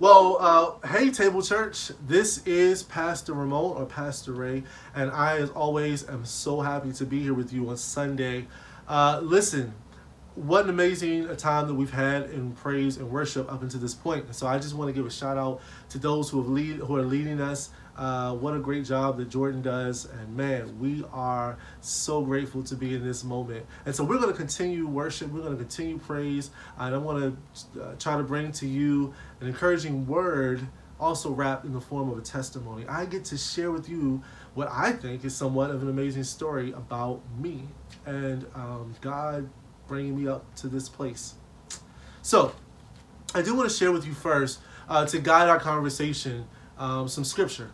Well, uh, hey, Table Church. This is Pastor Raimon or Pastor Ray, and I, as always, am so happy to be here with you on Sunday. Uh, listen, what an amazing time that we've had in praise and worship up until this point. So I just want to give a shout out to those who have lead who are leading us. Uh, what a great job that Jordan does, and man, we are so grateful to be in this moment. And so we're going to continue worship. We're going to continue praise, and I want to uh, try to bring to you an encouraging word, also wrapped in the form of a testimony. I get to share with you what I think is somewhat of an amazing story about me and um, God bringing me up to this place. So, I do want to share with you first, uh, to guide our conversation, um, some scripture.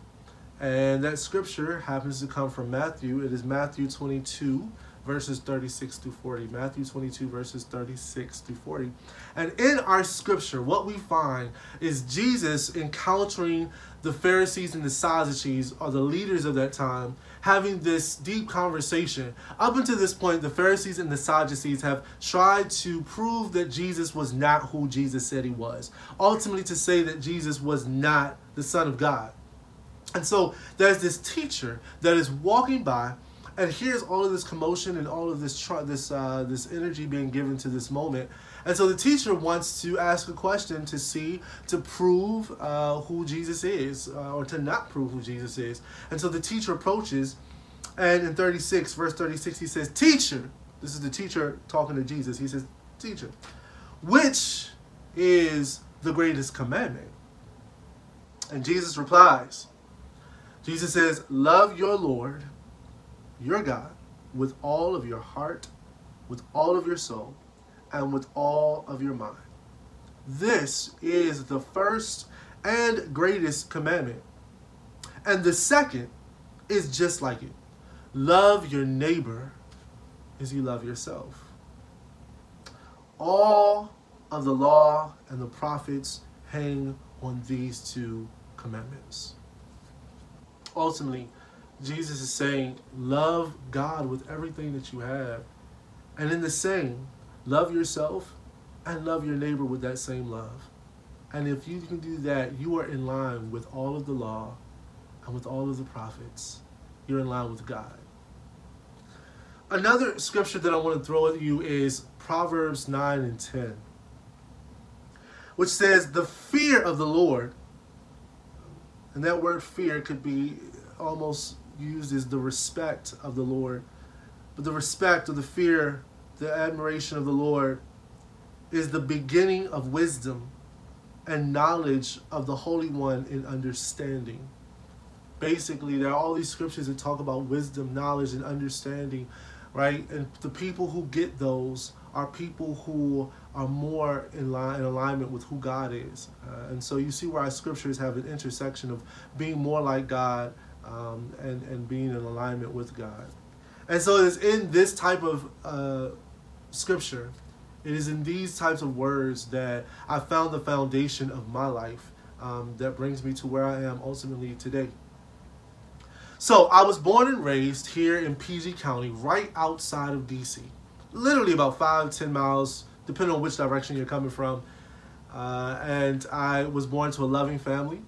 And that scripture happens to come from Matthew. It is Matthew 22, verses 36 to 40. Matthew 22, verses 36 to 40. And in our scripture, what we find is Jesus encountering the Pharisees and the Sadducees, or the leaders of that time, having this deep conversation. Up until this point, the Pharisees and the Sadducees have tried to prove that Jesus was not who Jesus said he was. Ultimately, to say that Jesus was not the Son of God. And so there's this teacher that is walking by and hears all of this commotion and all of this tr- this uh, this energy being given to this moment. And so the teacher wants to ask a question to see to prove uh, who Jesus is uh, or to not prove who Jesus is. And so the teacher approaches, and in 36 verse 36 he says, "Teacher." This is the teacher talking to Jesus. He says, "Teacher, which is the greatest commandment?" And Jesus replies, Jesus says, "Love your Lord." your God with all of your heart, with all of your soul, and with all of your mind. This is the first and greatest commandment. And the second is just like it love your neighbor as you love yourself. All of the law and the prophets hang on these two commandments. Ultimately, Jesus is saying, love God with everything that you have. And in the same, love yourself and love your neighbor with that same love. And if you can do that, you are in line with all of the law and with all of the prophets. You're in line with God. Another scripture that I want to throw at you is Proverbs 9 and 10, which says, The fear of the Lord, and that word fear could be almost used as the respect of the Lord. But the respect or the fear, the admiration of the Lord is the beginning of wisdom and knowledge of the Holy One in understanding. Basically, there are all these scriptures that talk about wisdom, knowledge, and understanding, right? And the people who get those are people who are more in line in alignment with who God is. Uh, and so you see where our scriptures have an intersection of being more like God um, and, and being in alignment with God. And so it's in this type of uh, scripture, it is in these types of words that I found the foundation of my life um, that brings me to where I am ultimately today. So I was born and raised here in PG County, right outside of DC, literally about five, ten miles, depending on which direction you're coming from. Uh, and I was born to a loving family.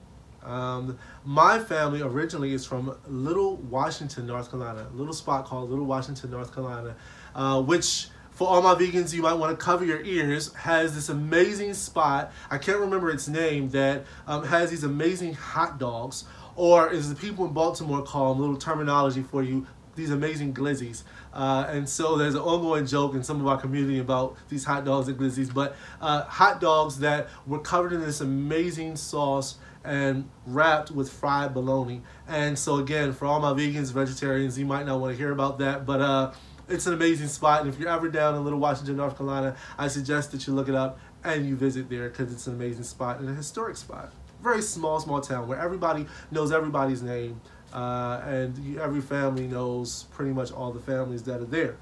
Um, my family originally is from Little Washington, North Carolina, a little spot called Little Washington, North Carolina, uh, which for all my vegans, you might want to cover your ears, has this amazing spot. I can't remember its name that um, has these amazing hot dogs, or as the people in Baltimore call them, little terminology for you, these amazing glizzies. Uh, and so there's an ongoing joke in some of our community about these hot dogs and glizzies, but uh, hot dogs that were covered in this amazing sauce and wrapped with fried bologna. And so again, for all my vegans, vegetarians, you might not want to hear about that, but uh, it's an amazing spot. And if you're ever down in Little Washington, North Carolina, I suggest that you look it up and you visit there because it's an amazing spot and a historic spot. Very small, small town where everybody knows everybody's name, uh, and every family knows pretty much all the families that are there.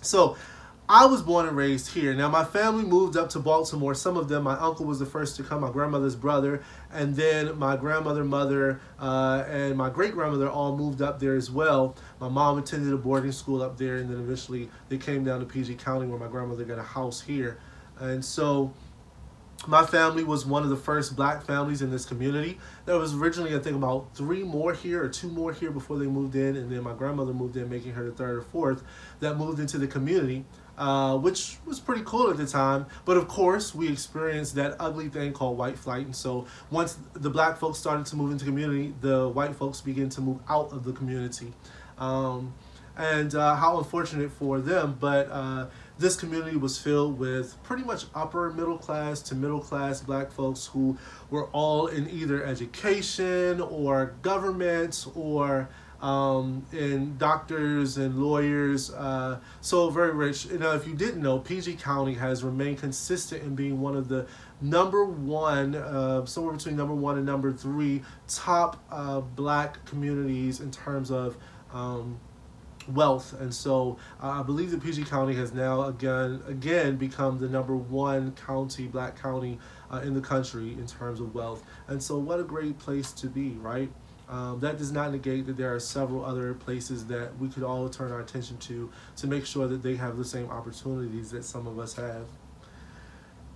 So I was born and raised here. Now, my family moved up to Baltimore. Some of them, my uncle was the first to come, my grandmother's brother, and then my grandmother, mother, uh, and my great grandmother all moved up there as well. My mom attended a boarding school up there, and then eventually they came down to PG County where my grandmother got a house here. And so my family was one of the first black families in this community. There was originally, I think, about three more here or two more here before they moved in, and then my grandmother moved in, making her the third or fourth that moved into the community, uh, which was pretty cool at the time. But of course, we experienced that ugly thing called white flight, and so once the black folks started to move into community, the white folks began to move out of the community. Um, and uh, how unfortunate for them, but uh, this community was filled with pretty much upper middle class to middle class black folks who were all in either education or government or um, in doctors and lawyers. Uh, so very rich. Know, if you didn't know, PG County has remained consistent in being one of the number one, uh, somewhere between number one and number three top uh, black communities in terms of. Um, wealth and so uh, i believe that pg county has now again again become the number one county black county uh, in the country in terms of wealth and so what a great place to be right um, that does not negate that there are several other places that we could all turn our attention to to make sure that they have the same opportunities that some of us have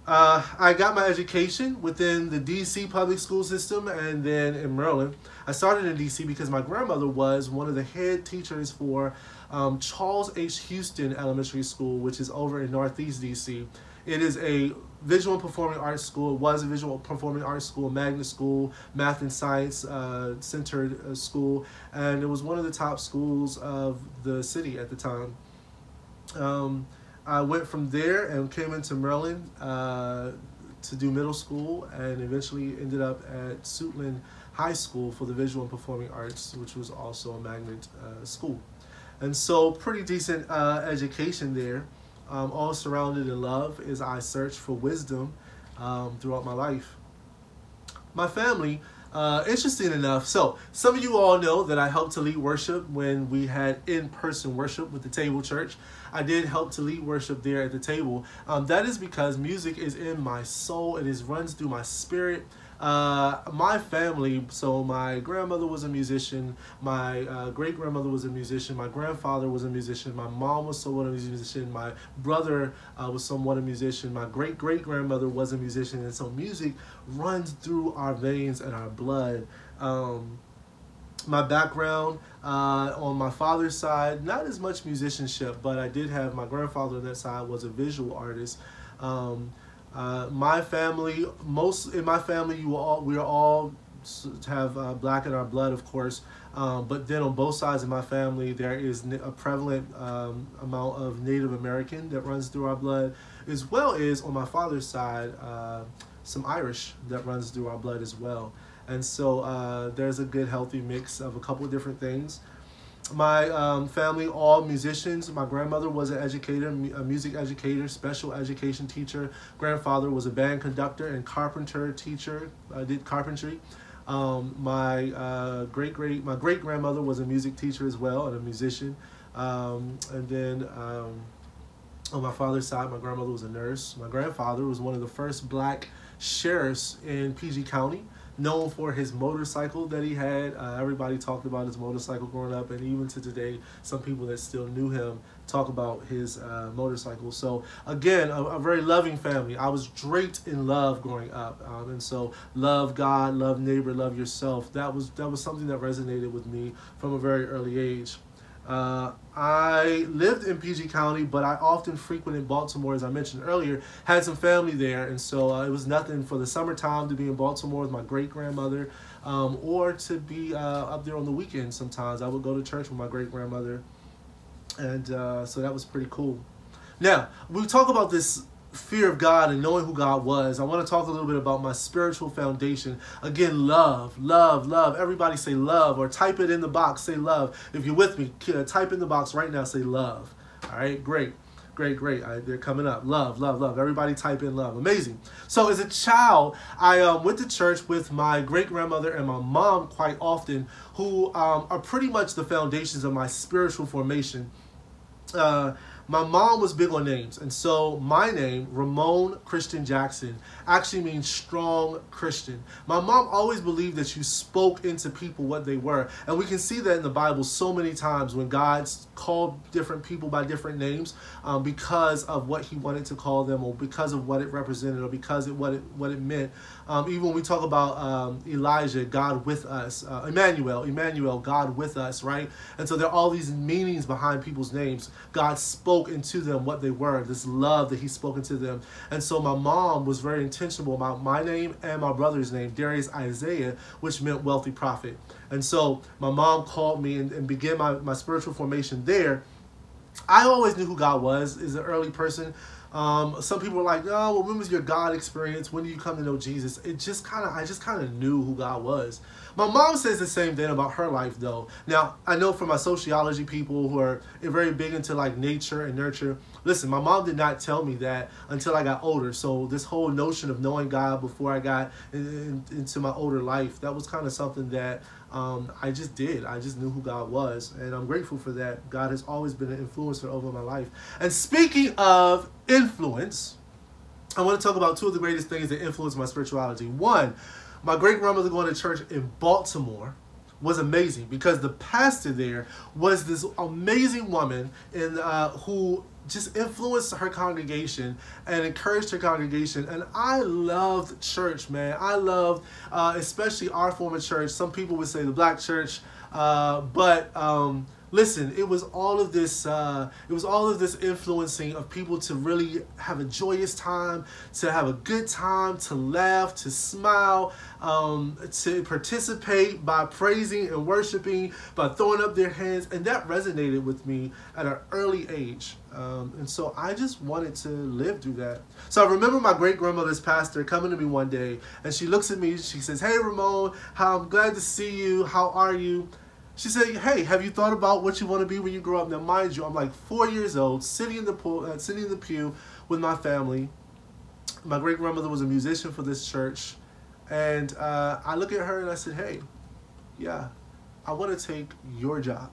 uh, I got my education within the DC public school system and then in Maryland. I started in DC because my grandmother was one of the head teachers for um, Charles H. Houston Elementary School, which is over in Northeast DC. It is a visual and performing arts school. It was a visual performing arts school, magnet school, math and science uh, centered uh, school, and it was one of the top schools of the city at the time. Um, I went from there and came into Maryland uh, to do middle school and eventually ended up at Suitland High School for the Visual and Performing Arts, which was also a magnet uh, school. And so, pretty decent uh, education there, um, all surrounded in love as I searched for wisdom um, throughout my life. My family uh, interesting enough, so some of you all know that I helped to lead worship when we had in person worship with the Table Church. I did help to lead worship there at the table. Um, that is because music is in my soul, it is runs through my spirit. Uh, my family, so my grandmother was a musician, my uh, great grandmother was a musician, my grandfather was a musician, my mom was somewhat a musician, my brother uh, was somewhat a musician, my great great grandmother was a musician, and so music runs through our veins and our blood. Um, my background uh, on my father's side, not as much musicianship, but I did have my grandfather on that side was a visual artist. Um, uh, my family, most in my family, you all we are all have uh, black in our blood, of course. Um, but then on both sides of my family, there is a prevalent um, amount of Native American that runs through our blood, as well as on my father's side, uh, some Irish that runs through our blood as well. And so uh, there's a good, healthy mix of a couple of different things. My um, family all musicians. My grandmother was an educator a music educator special education teacher. Grandfather was a band conductor and carpenter teacher i did carpentry. Um, my uh, great great my great grandmother was a music teacher as well and a musician. Um, and then um, on my father's side my grandmother was a nurse. My grandfather was one of the first black sheriffs in pg county known for his motorcycle that he had. Uh, everybody talked about his motorcycle growing up, and even to today, some people that still knew him talk about his uh, motorcycle. So again, a, a, very loving family. I was draped in love growing up, um, and so love God, love neighbor, love yourself. That was that was something that resonated with me from a very early age. Uh, I lived in PG County, but I often frequented Baltimore, as I mentioned earlier. Had some family there, and so uh, it was nothing for the summertime to be in Baltimore with my great grandmother, um, or to be uh, up there on the weekends. Sometimes I would go to church with my great grandmother, and uh, so that was pretty cool. Now we talk about this fear of God and knowing who God was, I want to talk a little bit about my spiritual foundation. Again, love, love, love. Everybody say love or type it in the box, say love. If you're with me, type in the box right now, say love. All right, great. Great, great. Right, they're coming up. Love, love, love. Everybody type in love. Amazing. So, as a child, I um, went to church with my great grandmother and my mom quite often, who um, are pretty much the foundations of my spiritual formation. Uh, my mom was big on names, and so my name, Raimon Christian Jackson, actually means strong Christian. My mom always believed that you spoke into people what they were, and we can see that in the Bible so many times when God called different people by different names um, because of what He wanted to call them, or because of what it represented, or because of what it what it meant. Um, even when we talk about um, Elijah, God with us, uh, Emmanuel, Emmanuel, God with us, right? And so there are all these meanings behind people's names. God spoke into them what they were, this love that He spoke into them. And so my mom was very intentional about my name and my brother's name, Darius Isaiah, which meant wealthy prophet. And so my mom called me and, and began my, my spiritual formation there. I always knew who God was as an early person. Um, some people are like, oh, well, when was your God experience? When did you come to know Jesus? It just kind of, I just kind of knew who God was. My mom says the same thing about her life, though. Now, I know from my sociology people who are very big into like nature and nurture. Listen, my mom did not tell me that until I got older. So this whole notion of knowing God before I got in, in, into my older life, that was kind of something that um, I just did. I just knew who God was, and I'm grateful for that. God has always been an influencer over my life. And speaking of influence, I want to talk about two of the greatest things that influenced my spirituality. One, my great grandmother going to church in Baltimore was amazing because the pastor there was this amazing woman in uh, who just influenced her congregation and encouraged her congregation. And I loved church, man. I loved, uh, especially our form of church. Some people would say the black church, uh, but um, listen it was all of this uh, it was all of this influencing of people to really have a joyous time to have a good time to laugh to smile um, to participate by praising and worshiping by throwing up their hands and that resonated with me at an early age. Um, and so i just wanted to live through that. So i remember my great grandmother's pastor coming to me one day and she looks at me she says hey Raimon how i'm glad to see you. How are you she said, "Hey, have you thought about what you want to be when you grow up?" Now, mind you, I'm like four years old, sitting in the pool, uh, sitting in the pew with my family. My great grandmother was a musician for this church, and uh, I look at her and I said, "Hey, yeah, I want to take your job."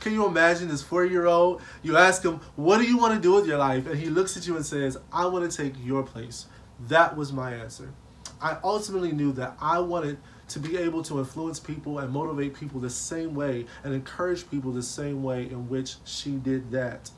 Can you imagine this four year old? You ask him, What do you want to do with your life? And he looks at you and says, I want to take your place. That was my answer. I ultimately knew that I wanted to be able to influence people and motivate people the same way and encourage people the same way in which she did that.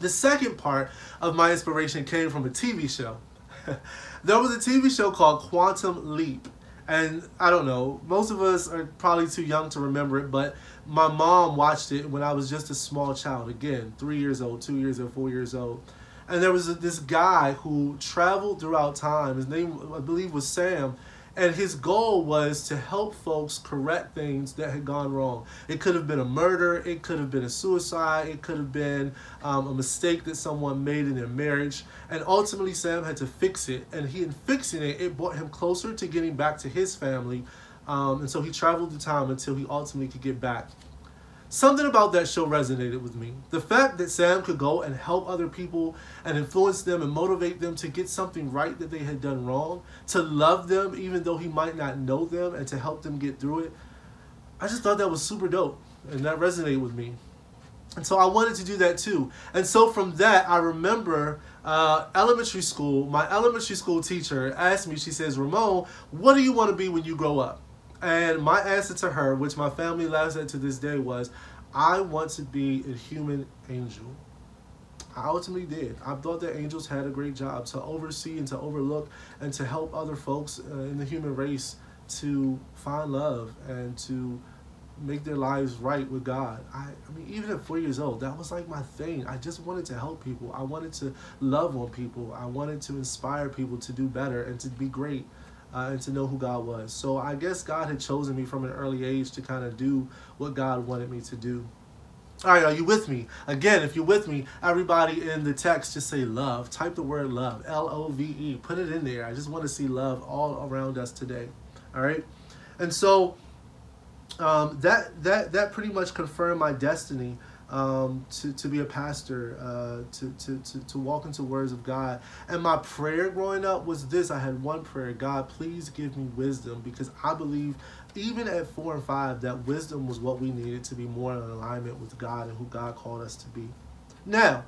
The second part of my inspiration came from a TV show. there was a TV show called Quantum Leap. And I don't know, most of us are probably too young to remember it, but my mom watched it when I was just a small child. Again, three years old, two years old, four years old. And there was this guy who traveled throughout time. His name, I believe, was Sam and his goal was to help folks correct things that had gone wrong. It could have been a murder, it could have been a suicide, it could have been um, a mistake that someone made in their marriage. And ultimately, Sam had to fix it. And he, in fixing it, it brought him closer to getting back to his family. Um, and so he traveled the time until he ultimately could get back. Something about that show resonated with me. The fact that Sam could go and help other people and influence them and motivate them to get something right that they had done wrong, to love them even though he might not know them, and to help them get through it. I just thought that was super dope, and that resonated with me. And so I wanted to do that too. And so from that, I remember uh, elementary school, my elementary school teacher asked me, she says, Raimon, what do you want to be when you grow up? And my answer to her, which my family laughs at to this day, was I want to be a human angel. I ultimately did. I thought that angels had a great job to oversee and to overlook and to help other folks uh, in the human race to find love and to make their lives right with God. I, I mean, even at four years old, that was like my thing. I just wanted to help people. I wanted to love on people. I wanted to inspire people to do better and to be great uh, and to know who God was. So I guess God had chosen me from an early age to kind of do what God wanted me to do. All right, are you with me? Again, if you're with me, everybody in the text just say love. Type the word love, L O V E. Put it in there. I just want to see love all around us today. All right, and so um, that that that pretty much confirmed my destiny um, to, to be a pastor, uh, to, to, to, to walk into words of God. And my prayer growing up was this I had one prayer God, please give me wisdom because I believe even at four and five that wisdom was what we needed to be more in alignment with God and who God called us to be. Now,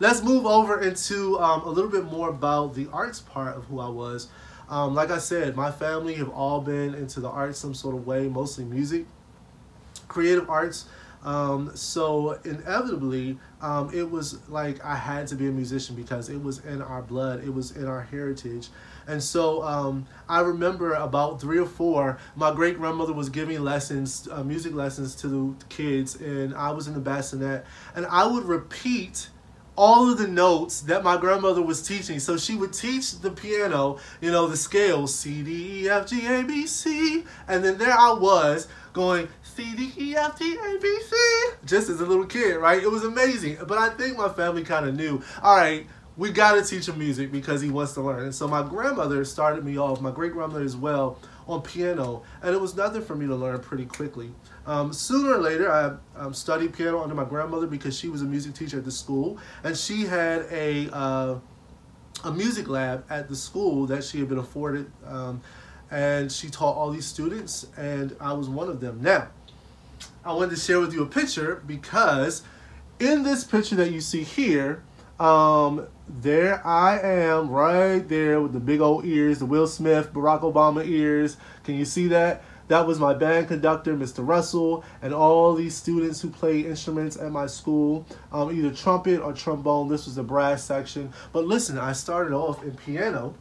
let's move over into um, a little bit more about the arts part of who I was. Um, like I said, my family have all been into the arts some sort of way, mostly music, creative arts. Um, so inevitably, um, it was like I had to be a musician because it was in our blood, it was in our heritage. And so um, I remember about three or four, my great grandmother was giving lessons, uh, music lessons to the kids, and I was in the bassinet, and I would repeat all of the notes that my grandmother was teaching. So she would teach the piano, you know, the scales C, D, E, F, G, A, B, C. And then there I was going C, D, E, F, G, A, B, C, just as a little kid, right? It was amazing. But I think my family kind of knew, all right, we got to teach him music because he wants to learn. And so my grandmother started me off, my great grandmother as well, on piano. And it was nothing for me to learn pretty quickly. Um, sooner or later, I um, studied piano under my grandmother because she was a music teacher at the school, and she had a uh, a music lab at the school that she had been afforded, um, and she taught all these students, and I was one of them. Now, I wanted to share with you a picture because in this picture that you see here, um, there I am right there with the big old ears, the Will Smith, Barack Obama ears. Can you see that? That was my band conductor, Mr. Russell, and all these students who played instruments at my school, um, either trumpet or trombone. This was the brass section. But listen, I started off in piano,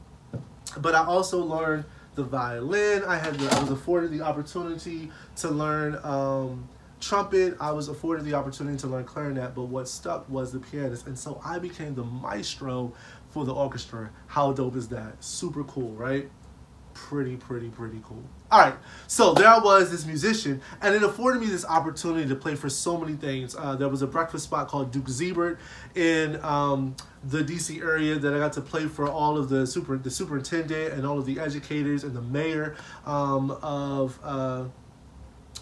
but I also learned the violin. I had the, I was afforded the opportunity to learn um, trumpet. I was afforded the opportunity to learn clarinet, but what stuck was the pianist, and so I became the maestro for the orchestra. How dope is that? Super cool, right? pretty, pretty, pretty cool. All right, so there I was, this musician, and it afforded me this opportunity to play for so many things. Uh, there was a breakfast spot called Duke Zeibert in um, the DC area that I got to play for all of the super, the superintendent and all of the educators and the mayor um, of. Uh,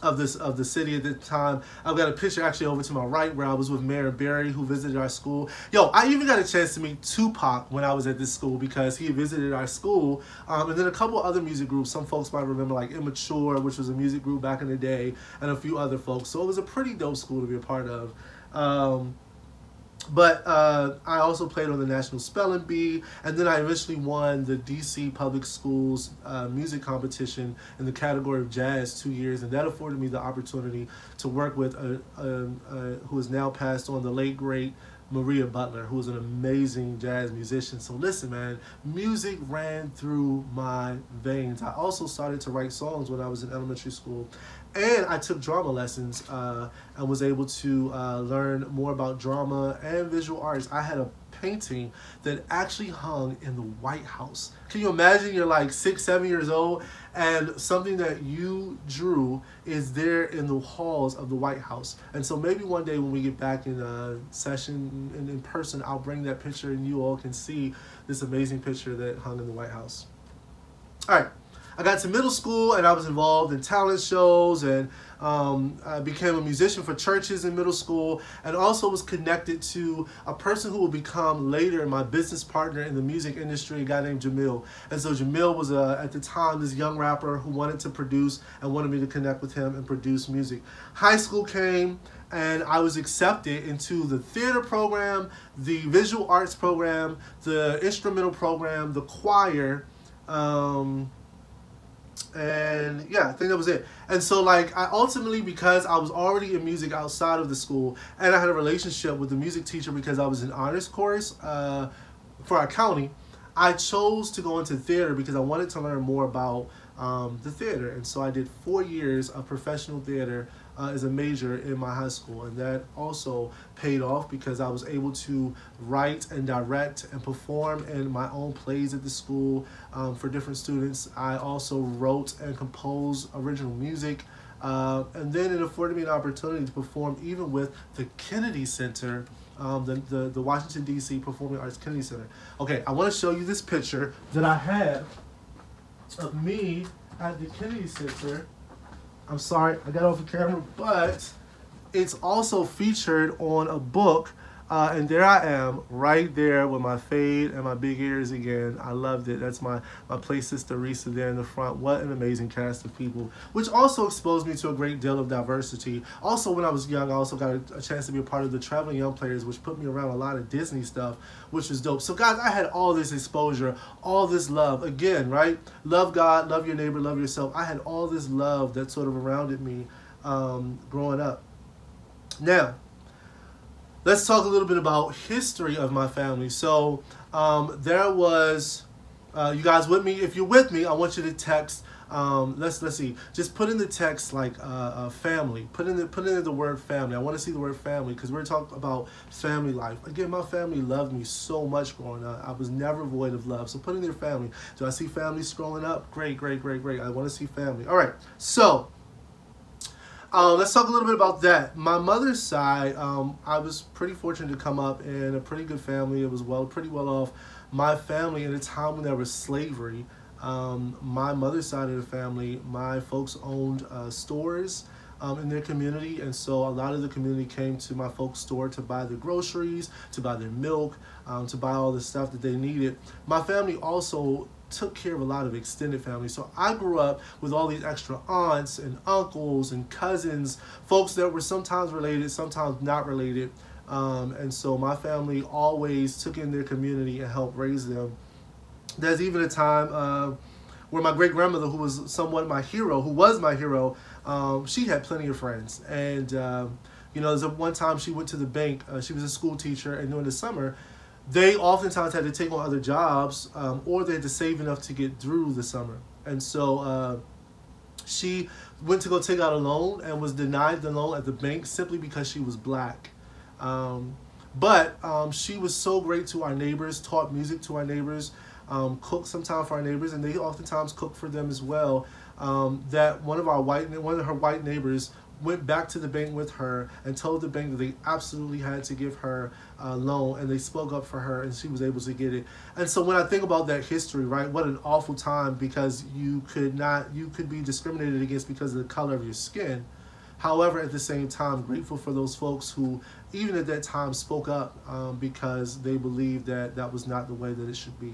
of this of the city at the time. I've got a picture actually over to my right where I was with Mayor Barry who visited our school. Yo, I even got a chance to meet Tupac when I was at this school because he visited our school. Um, and then a couple other music groups. Some folks might remember like Immature, which was a music group back in the day, and a few other folks. So it was a pretty dope school to be a part of. Um, but uh, I also played on the National Spelling Bee, and then I eventually won the DC Public Schools uh, music competition in the category of jazz two years, and that afforded me the opportunity to work with a, a, a now passed on, the late great Maria Butler, who's an amazing jazz musician. So listen, man, music ran through my veins. I also started to write songs when I was in elementary school, and I took drama lessons uh, and was able to uh, learn more about drama and visual arts. I had a painting that actually hung in the White House. Can you imagine you're like six, seven years old and something that you drew is there in the halls of the White House? And so maybe one day when we get back in a session and in person, I'll bring that picture and you all can see this amazing picture that hung in the White House. All right. I got to middle school and I was involved in talent shows and um, I became a musician for churches in middle school and also was connected to a person who will become later my business partner in the music industry, a guy named Jamil. And so Jamil was uh, at the time this young rapper who wanted to produce and wanted me to connect with him and produce music. High school came and I was accepted into the theater program, the visual arts program, the instrumental program, the choir. Um, and yeah, I think that was it. And so like I ultimately because I was already in music outside of the school, and I had a relationship with the music teacher because I was in honors course uh, for our county. I chose to go into theater because I wanted to learn more about um, the theater, and so I did four years of professional theater uh, as a major in my high school, and that also paid off because I was able to write and direct and perform in my own plays at the school um, for different students. I also wrote and composed original music. Uh, and then it afforded me an opportunity to perform even with the Kennedy Center, um, the, the, the Washington, D.C. Performing Arts Kennedy Center. Okay, I want to show you this picture that I have of me at the Kennedy Center I'm sorry, I got off the camera, but it's also featured on a book Uh, and there I am, right there with my fade and my big ears again. I loved it. That's my, my play sister Risa there in the front. What an amazing cast of people, which also exposed me to a great deal of diversity. Also, when I was young, I also got a, a chance to be a part of the Traveling Young Players, which put me around a lot of Disney stuff, which was dope. So, guys, I had all this exposure, all this love. Again, right? Love God, love your neighbor, love yourself. I had all this love that sort of surrounded me um, growing up. Now, let's talk a little bit about history of my family. So um, there was, uh, you guys with me? If you're with me, I want you to text. Um, let's let's see. Just put in the text like uh, uh, family. Put in the put in the word family. I want to see the word family because we're talking about family life. Again, my family loved me so much growing up. I was never void of love. So put in their family. Do I see family scrolling up? Great, great, great, great. I want to see family. All right. So uh, let's talk a little bit about that. My mother's side, um, I was pretty fortunate to come up in a pretty good family. It was well, pretty well off. My family, in a time when there was slavery, um, my mother's side of the family, my folks owned uh, stores um, in their community, and so a lot of the community came to my folks' store to buy their groceries, to buy their milk, um, to buy all the stuff that they needed. My family also took care of a lot of extended family. So I grew up with all these extra aunts and uncles and cousins, folks that were sometimes related, sometimes not related. Um, and so my family always took in their community and helped raise them. There's even a time uh, where my great grandmother, who was somewhat my hero, who was my hero, um, she had plenty of friends. And, um, you know, there's a one time she went to the bank. Uh, she was a school teacher, and during the summer, they oftentimes had to take on other jobs um, or they had to save enough to get through the summer. And so uh, she went to go take out a loan and was denied the loan at the bank simply because she was black. Um, but um, she was so great to our neighbors, taught music to our neighbors, um, cooked sometimes for our neighbors, and they oftentimes cooked for them as well. Um, that one of our white, one of her white neighbors went back to the bank with her and told the bank that they absolutely had to give her a loan and they spoke up for her and she was able to get it. And so when i think about that history right what an awful time because you could not you could be discriminated against because of the color of your skin. However at the same time grateful for those folks who even at that time spoke up um, because they believed that that was not the way that it should be.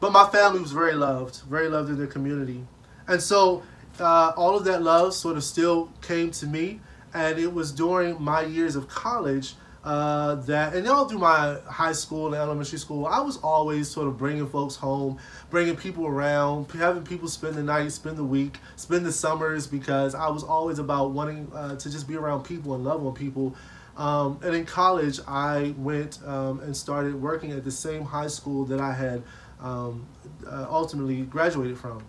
But my family was very loved very loved in their community. And so uh, all of that love sort of still came to me. And it was during my years of college uh, that, and all through my high school and elementary school, I was always sort of bringing folks home, bringing people around, having people spend the night, spend the week, spend the summers, because I was always about wanting uh, to just be around people and love on people. Um, and in college, I went um, and started working at the same high school that I had um, uh, ultimately graduated from.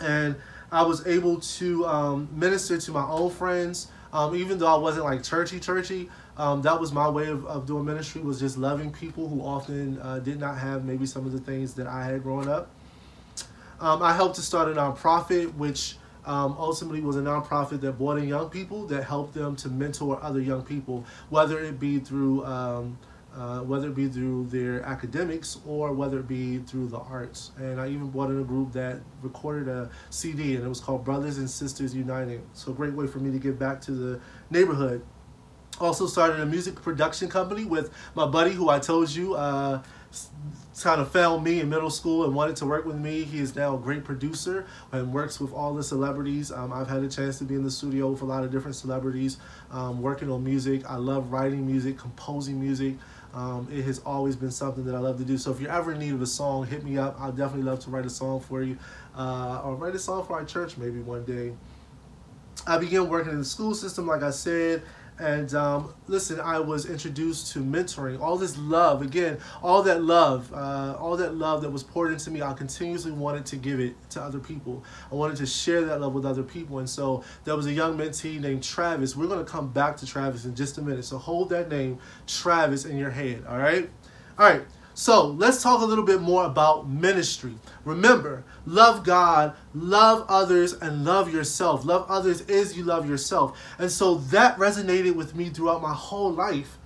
And I was able to um, minister to my own friends, um, even though I wasn't like churchy, churchy. Um, that was my way of, of doing ministry was just loving people who often uh, did not have maybe some of the things that I had growing up. Um, I helped to start a nonprofit, which um, ultimately was a nonprofit that brought in young people that helped them to mentor other young people, whether it be through um, uh, whether it be through their academics or whether it be through the arts. And I even brought in a group that recorded a CD, and it was called Brothers and Sisters Uniting. So a great way for me to give back to the neighborhood. Also started a music production company with my buddy, who I told you uh, kind of found me in middle school and wanted to work with me. He is now a great producer and works with all the celebrities. Um, I've had a chance to be in the studio with a lot of different celebrities um, working on music. I love writing music, composing music. Um, it has always been something that I love to do. So if you're ever in need of a song, hit me up. I'll definitely love to write a song for you, uh, or write a song for our church maybe one day. I began working in the school system, like I said, and um, listen, I was introduced to mentoring. All this love, again, all that love, uh, all that love that was poured into me, I continuously wanted to give it to other people. I wanted to share that love with other people. And so there was a young mentee named Travis. We're going to come back to Travis in just a minute. So hold that name, Travis, in your head, all right? All right. So let's talk a little bit more about ministry. Remember, love God, love others, and love yourself. Love others is you love yourself. And so that resonated with me throughout my whole life.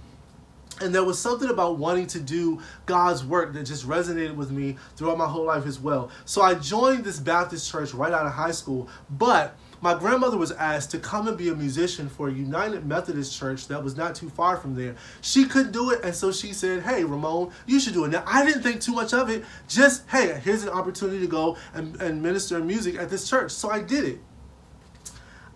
And there was something about wanting to do God's work that just resonated with me throughout my whole life as well. So I joined this Baptist church right out of high school, but my grandmother was asked to come and be a musician for a United Methodist church that was not too far from there. She couldn't do it, and so she said, Hey, Raimon, you should do it. Now, I didn't think too much of it. Just, hey, here's an opportunity to go and, and minister music at this church. So I did it.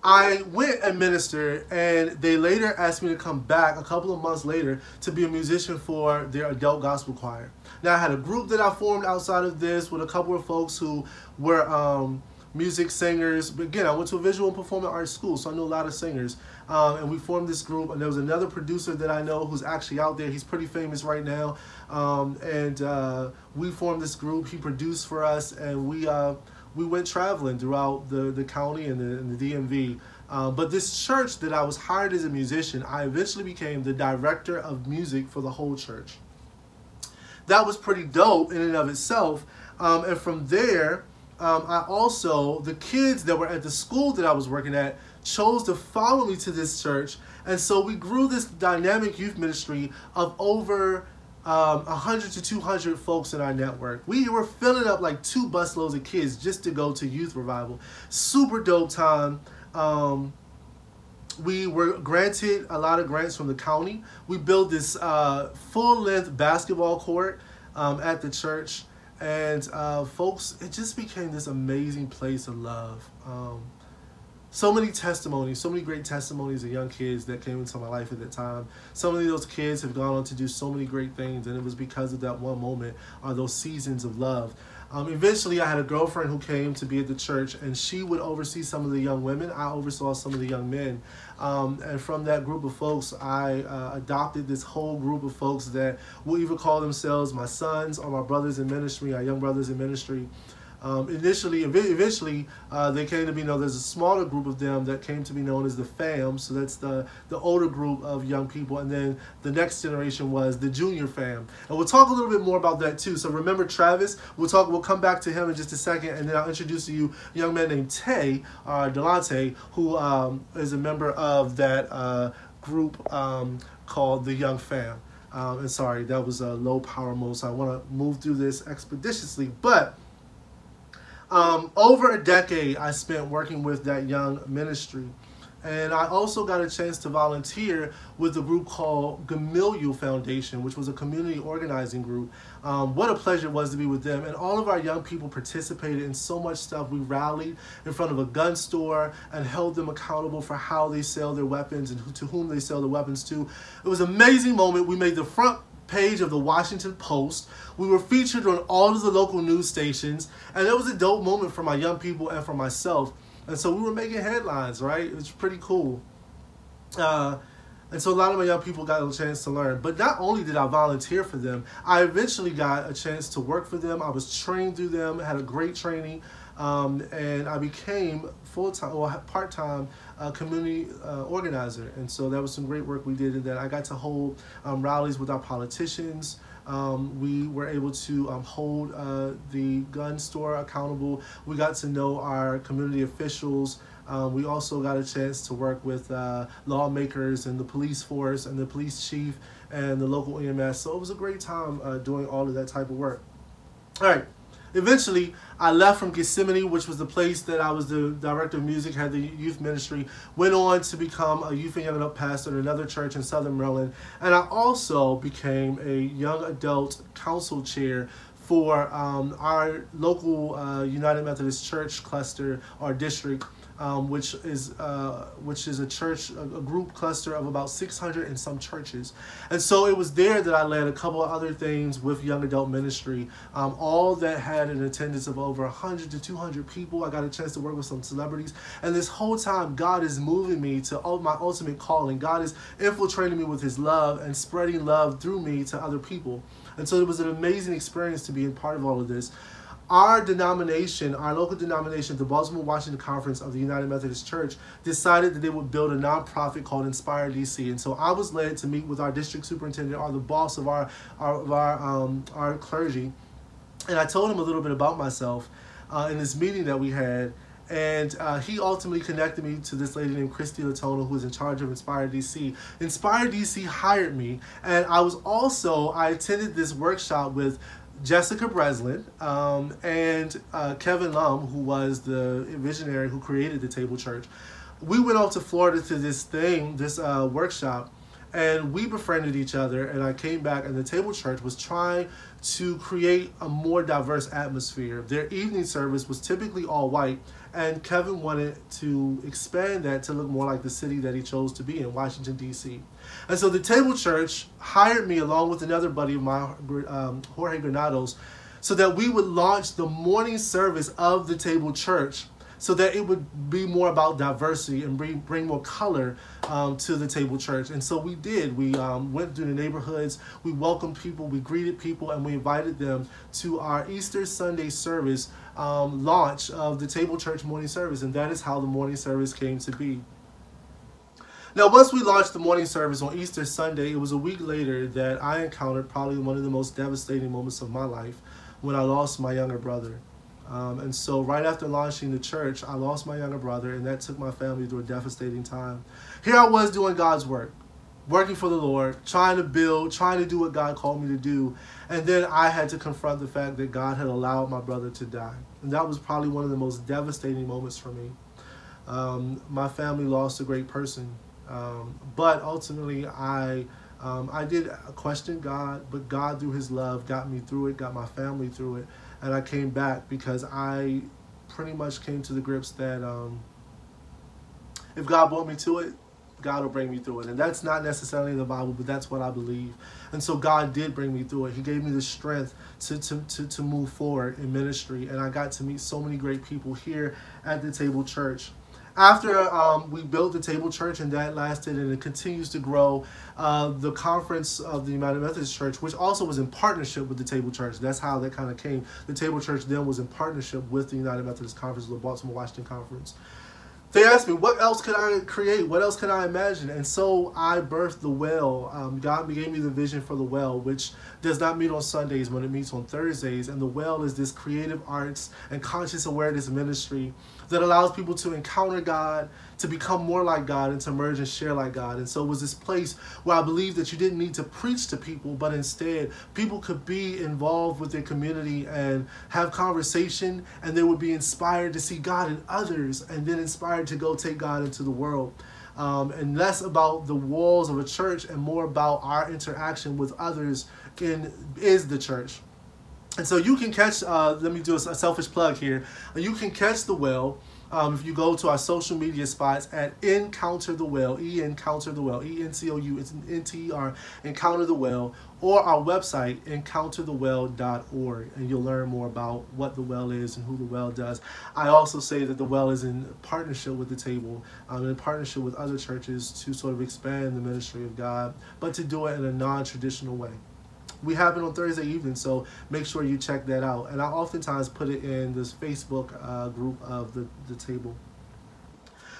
I went and ministered, and they later asked me to come back a couple of months later to be a musician for their adult gospel choir. Now, I had a group that I formed outside of this with a couple of folks who were um, music singers. But again, I went to a visual and performing arts school, so I know a lot of singers. Um, and we formed this group. And there was another producer that I know who's actually out there. He's pretty famous right now. Um, and uh, we formed this group. He produced for us, and we uh, we went traveling throughout the, the county and the, and the DMV. Uh, but this church that I was hired as a musician, I eventually became the director of music for the whole church. That was pretty dope in and of itself. Um, and from there, um, I also, the kids that were at the school that I was working at chose to follow me to this church. And so we grew this dynamic youth ministry of over um, 100 to 200 folks in our network. We were filling up like two busloads of kids just to go to youth revival. Super dope time. Um, we were granted a lot of grants from the county. We built this uh, full length basketball court um, at the church and uh, folks, it just became this amazing place of love. Um, so many testimonies, so many great testimonies of young kids that came into my life at that time. So many of those kids have gone on to do so many great things, and it was because of that one moment or those seasons of love. Um, eventually, I had a girlfriend who came to be at the church, and she would oversee some of the young women. I oversaw some of the young men. Um, and from that group of folks, I uh, adopted this whole group of folks that will either call themselves my sons or my brothers in ministry, our young brothers in ministry. Um, initially, eventually, uh, they came to be known. There's a smaller group of them that came to be known as the fam. So that's the the older group of young people, and then the next generation was the junior fam. And we'll talk a little bit more about that too. So remember Travis. We'll talk. We'll come back to him in just a second, and then I'll introduce to you a young man named Tay uh, Delante, who um, is a member of that uh, group um, called the Young Fam. Um, and sorry, that was a low power mode, so I want to move through this expeditiously, but. Um, over a decade, I spent working with that young ministry. And I also got a chance to volunteer with a group called Gamaliel Foundation, which was a community organizing group. Um, what a pleasure it was to be with them. And all of our young people participated in so much stuff. We rallied in front of a gun store and held them accountable for how they sell their weapons and to whom they sell the weapons to. It was an amazing moment. We made the front page of the Washington Post. We were featured on all of the local news stations, and it was a dope moment for my young people and for myself. And so we were making headlines, right? It was pretty cool. Uh, and so a lot of my young people got a chance to learn. But not only did I volunteer for them, I eventually got a chance to work for them. I was trained through them, had a great training, um, and I became full time or part time uh, community uh, organizer. And so that was some great work we did in that. I got to hold um, rallies with our politicians. Um, we were able to um, hold uh, the gun store accountable. We got to know our community officials. Um, we also got a chance to work with uh, lawmakers and the police force and the police chief and the local EMS. So it was a great time uh, doing all of that type of work. All right. Eventually, I left from Gethsemane, which was the place that I was the director of music, had the youth ministry, went on to become a youth and young adult pastor at another church in Southern Maryland, and I also became a young adult council chair for um, our local uh, United Methodist Church cluster or district um, which is uh, which is a church a, a, group cluster of about 600 and some churches. And so it was there that i led a couple of other things with young adult ministry. Um, all that had an attendance of over 100 to 200 people. I got a chance to work with some celebrities. And this whole time god is moving me to my ultimate calling. God is infiltrating me with his love and spreading love through me to other people. And so it was an amazing experience to be a part of all of this our denomination, our local denomination, the Baltimore Washington Conference of the United Methodist Church, decided that they would build a nonprofit called Inspire DC. And so I was led to meet with our district superintendent, or the boss of our our of our, um, our clergy, and I told him a little bit about myself uh, in this meeting that we had. And uh, he ultimately connected me to this lady named Christy Latona, who is in charge of Inspire DC. Inspire DC hired me, and I was also I attended this workshop with Jessica Breslin um, and uh, Kevin Lum, who was the visionary who created the Table Church. We went off to Florida to this thing, this uh, workshop, and we befriended each other. And I came back, and the Table Church was trying to create a more diverse atmosphere. Their evening service was typically all white, and Kevin wanted to expand that to look more like the city that he chose to be in, Washington, D.C. And so the Table Church hired me along with another buddy of mine, um, Jorge Granados, so that we would launch the morning service of the Table Church so that it would be more about diversity and bring, bring more color um, to the table church. And so we did. We um, went through the neighborhoods, we welcomed people, we greeted people, and we invited them to our Easter Sunday service um, launch of the table church morning service. And that is how the morning service came to be. Now, once we launched the morning service on Easter Sunday, it was a week later that I encountered probably one of the most devastating moments of my life when I lost my younger brother. Um, and so, right after launching the church, I lost my younger brother, and that took my family through a devastating time. Here I was doing God's work, working for the Lord, trying to build, trying to do what God called me to do. And then I had to confront the fact that God had allowed my brother to die. And that was probably one of the most devastating moments for me. Um, my family lost a great person. Um, but ultimately, I. Um, I did question God, but God, through His love, got me through it, got my family through it and I came back because I pretty much came to the grips that um, if God brought me to it, God will bring me through it. And that's not necessarily the Bible, but that's what I believe. And so God did bring me through it. He gave me the strength to, to, to, to move forward in ministry. And I got to meet so many great people here at the Table Church. After um, we built the Table Church and that lasted and it continues to grow, uh, the conference of the United Methodist Church, which also was in partnership with the Table Church, that's how that kind of came. The Table Church then was in partnership with the United Methodist Conference, the Baltimore Washington Conference. They asked me, what else could I create? What else could I imagine? And so I birthed the well. Um, God gave me the vision for the well, which does not meet on Sundays when it meets on Thursdays. And the well is this creative arts and conscious awareness ministry that allows people to encounter God, to become more like God, and to merge and share like God. And so it was this place where I believe that you didn't need to preach to people, but instead people could be involved with their community and have conversation, and they would be inspired to see God in others, and then inspired to go take God into the world. Um, and less about the walls of a church and more about our interaction with others in is the church. And so you can catch, uh, let me do a, selfish plug here. You can catch the well um, if you go to our social media spots at Encounter the Well, E Encounter the Well, E N C O U, it's an N T E R, Encounter the Well, or our website, encounterthewell.org, and you'll learn more about what the well is and who the well does. I also say that the well is in partnership with the table, um, in partnership with other churches to sort of expand the ministry of God, but to do it in a non traditional way we have it on Thursday evening, so make sure you check that out. And I oftentimes put it in this Facebook uh, group of the, the table.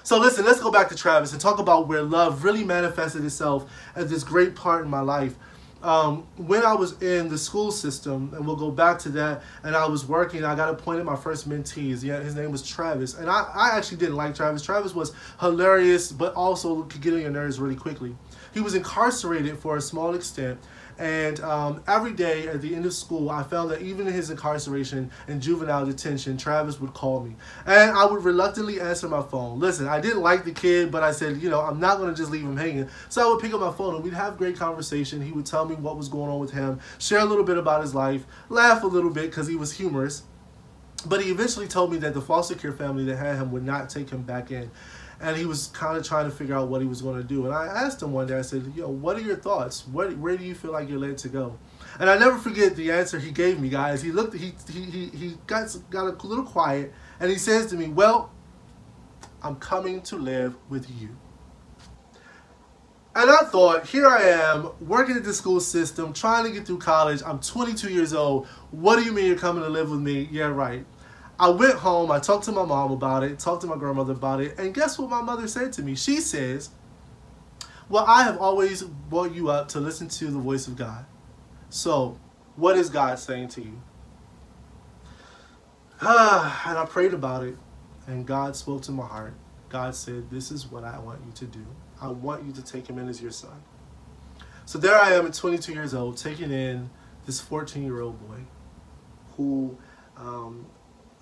So listen, let's go back to Travis and talk about where love really manifested itself as this great part in my life. Um, when I was in the school system, and we'll go back to that, and I was working, I got appointed my first mentees. Yeah, his name was Travis, and I, I actually didn't like Travis. Travis was hilarious, but also could get on your nerves really quickly. He was incarcerated for a small extent, and um, every day at the end of school, I found that even in his incarceration and juvenile detention, Travis would call me. And I would reluctantly answer my phone. Listen, I didn't like the kid, but I said, you know, I'm not going to just leave him hanging. So I would pick up my phone and we'd have great conversation. He would tell me what was going on with him, share a little bit about his life, laugh a little bit because he was humorous. But he eventually told me that the foster care family that had him would not take him back in and he was kind of trying to figure out what he was going to do. And I asked him one day, I said, "Yo, what are your thoughts? What, where do you feel like you're led to go?" And I never forget the answer he gave me, guys. He looked, he he he, he got got a little quiet, and he says to me, "Well, I'm coming to live with you." And I thought, here I am, working at the school system, trying to get through college. I'm 22 years old. What do you mean you're coming to live with me? Yeah, right. I went home, I talked to my mom about it, talked to my grandmother about it, and guess what my mother said to me? She says, Well, I have always brought you up to listen to the voice of God. So, what is God saying to you? Ah, and I prayed about it, and God spoke to my heart. God said, This is what I want you to do. I want you to take him in as your son. So there I am at 22 years old, taking in this 14 year old boy who um,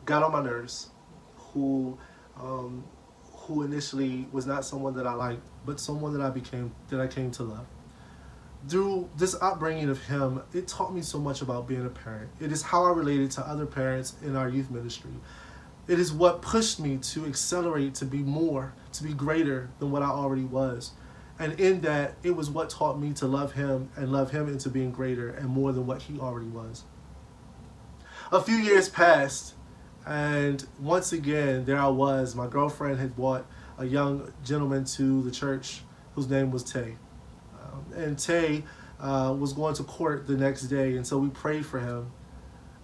got on my nerves, who um, who initially was not someone that I liked, but someone that I became that I came to love. Through this upbringing of him, it taught me so much about being a parent. It is how I related to other parents in our youth ministry. It is what pushed me to accelerate, to be more, to be greater than what I already was. And in that, it was what taught me to love him and love him into being greater and more than what he already was. A few years passed, and once again, there I was. My girlfriend had brought a young gentleman to the church whose name was Tay. Um, and Tay uh, was going to court the next day, and so we prayed for him.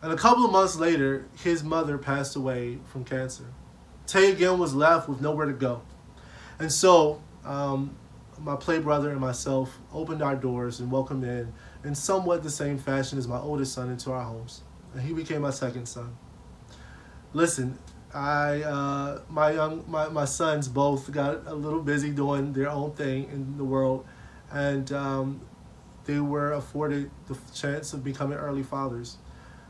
And a couple of months later, his mother passed away from cancer. Tay again was left with nowhere to go. And so, um, my play brother and myself opened our doors and welcomed in, in somewhat the same fashion as my oldest son, into our homes. And he became my second son. Listen, I uh, my young my, my sons both got a little busy doing their own thing in the world, and um, they were afforded the chance of becoming early fathers.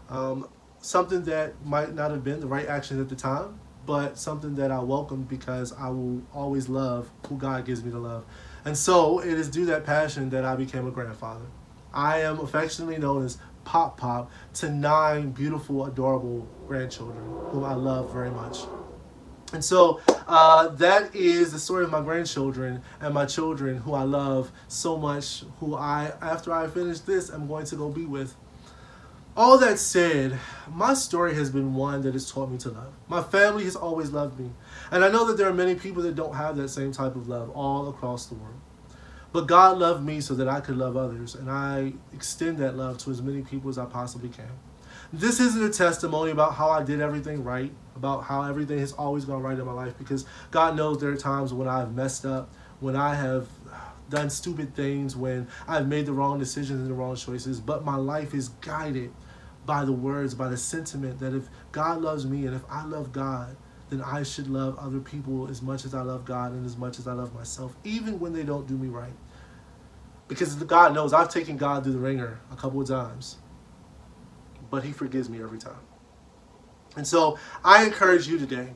Um, something that might not have been the right action at the time, but something that I welcomed because I will always love who God gives me to love. And so it is due that passion that I became a grandfather. I am affectionately known as Pop Pop to nine beautiful, adorable grandchildren whom I love very much. And so uh, that is the story of my grandchildren and my children who I love so much, who I, after I finish this, I'm going to go be with all that said, my story has been one that has taught me to love. My family has always loved me. And I know that there are many people that don't have that same type of love all across the world. But God loved me so that I could love others, and I extend that love to as many people as I possibly can. This isn't a testimony about how I did everything right, about how everything has always gone right in my life, because God knows there are times when I've messed up, when I have done stupid things, when I've made the wrong decisions and the wrong choices, but my life is guided by the words, by the sentiment that if God loves me and if I love God, then I should love other people as much as I love God and as much as I love myself, even when they don't do me right. Because God knows I've taken God through the wringer a couple of times, but He forgives me every time. And so I encourage you today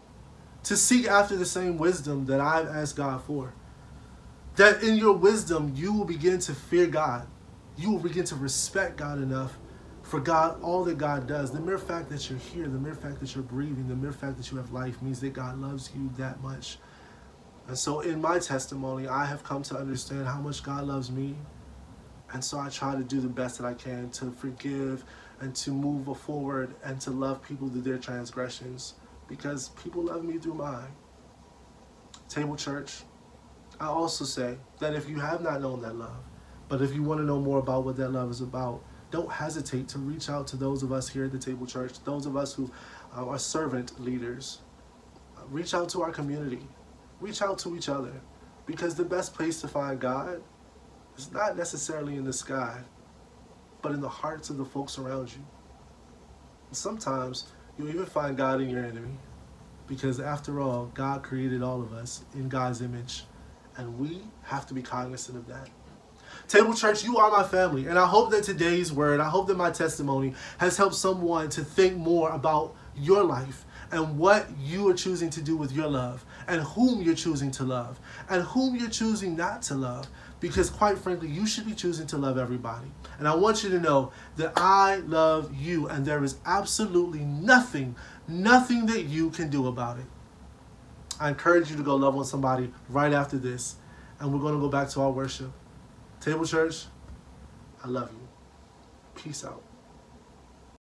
to seek after the same wisdom that I've asked God for. That in your wisdom, you will begin to fear God. You will begin to respect God enough for God, all that God does, the mere fact that you're here, the mere fact that you're breathing, the mere fact that you have life means that God loves you that much. And so in my testimony, I have come to understand how much God loves me. And so I try to do the best that I can to forgive and to move forward and to love people through their transgressions because people love me through mine. Table Church, I also say that if you have not known that love, but if you want to know more about what that love is about, don't hesitate to reach out to those of us here at the Table Church, those of us who uh, are servant leaders. Uh, reach out to our community. Reach out to each other. Because the best place to find God is not necessarily in the sky, but in the hearts of the folks around you. And sometimes you'll even find God in your enemy. Because after all, God created all of us in God's image. And we have to be cognizant of that. Table Church, you are my family. And I hope that today's word, I hope that my testimony has helped someone to think more about your life and what you are choosing to do with your love and whom you're choosing to love and whom you're choosing not to love. Because quite frankly, you should be choosing to love everybody. And I want you to know that I love you and there is absolutely nothing, nothing that you can do about it. I encourage you to go love on somebody right after this. And we're going to go back to our worship. Table Church, I love you. Peace out.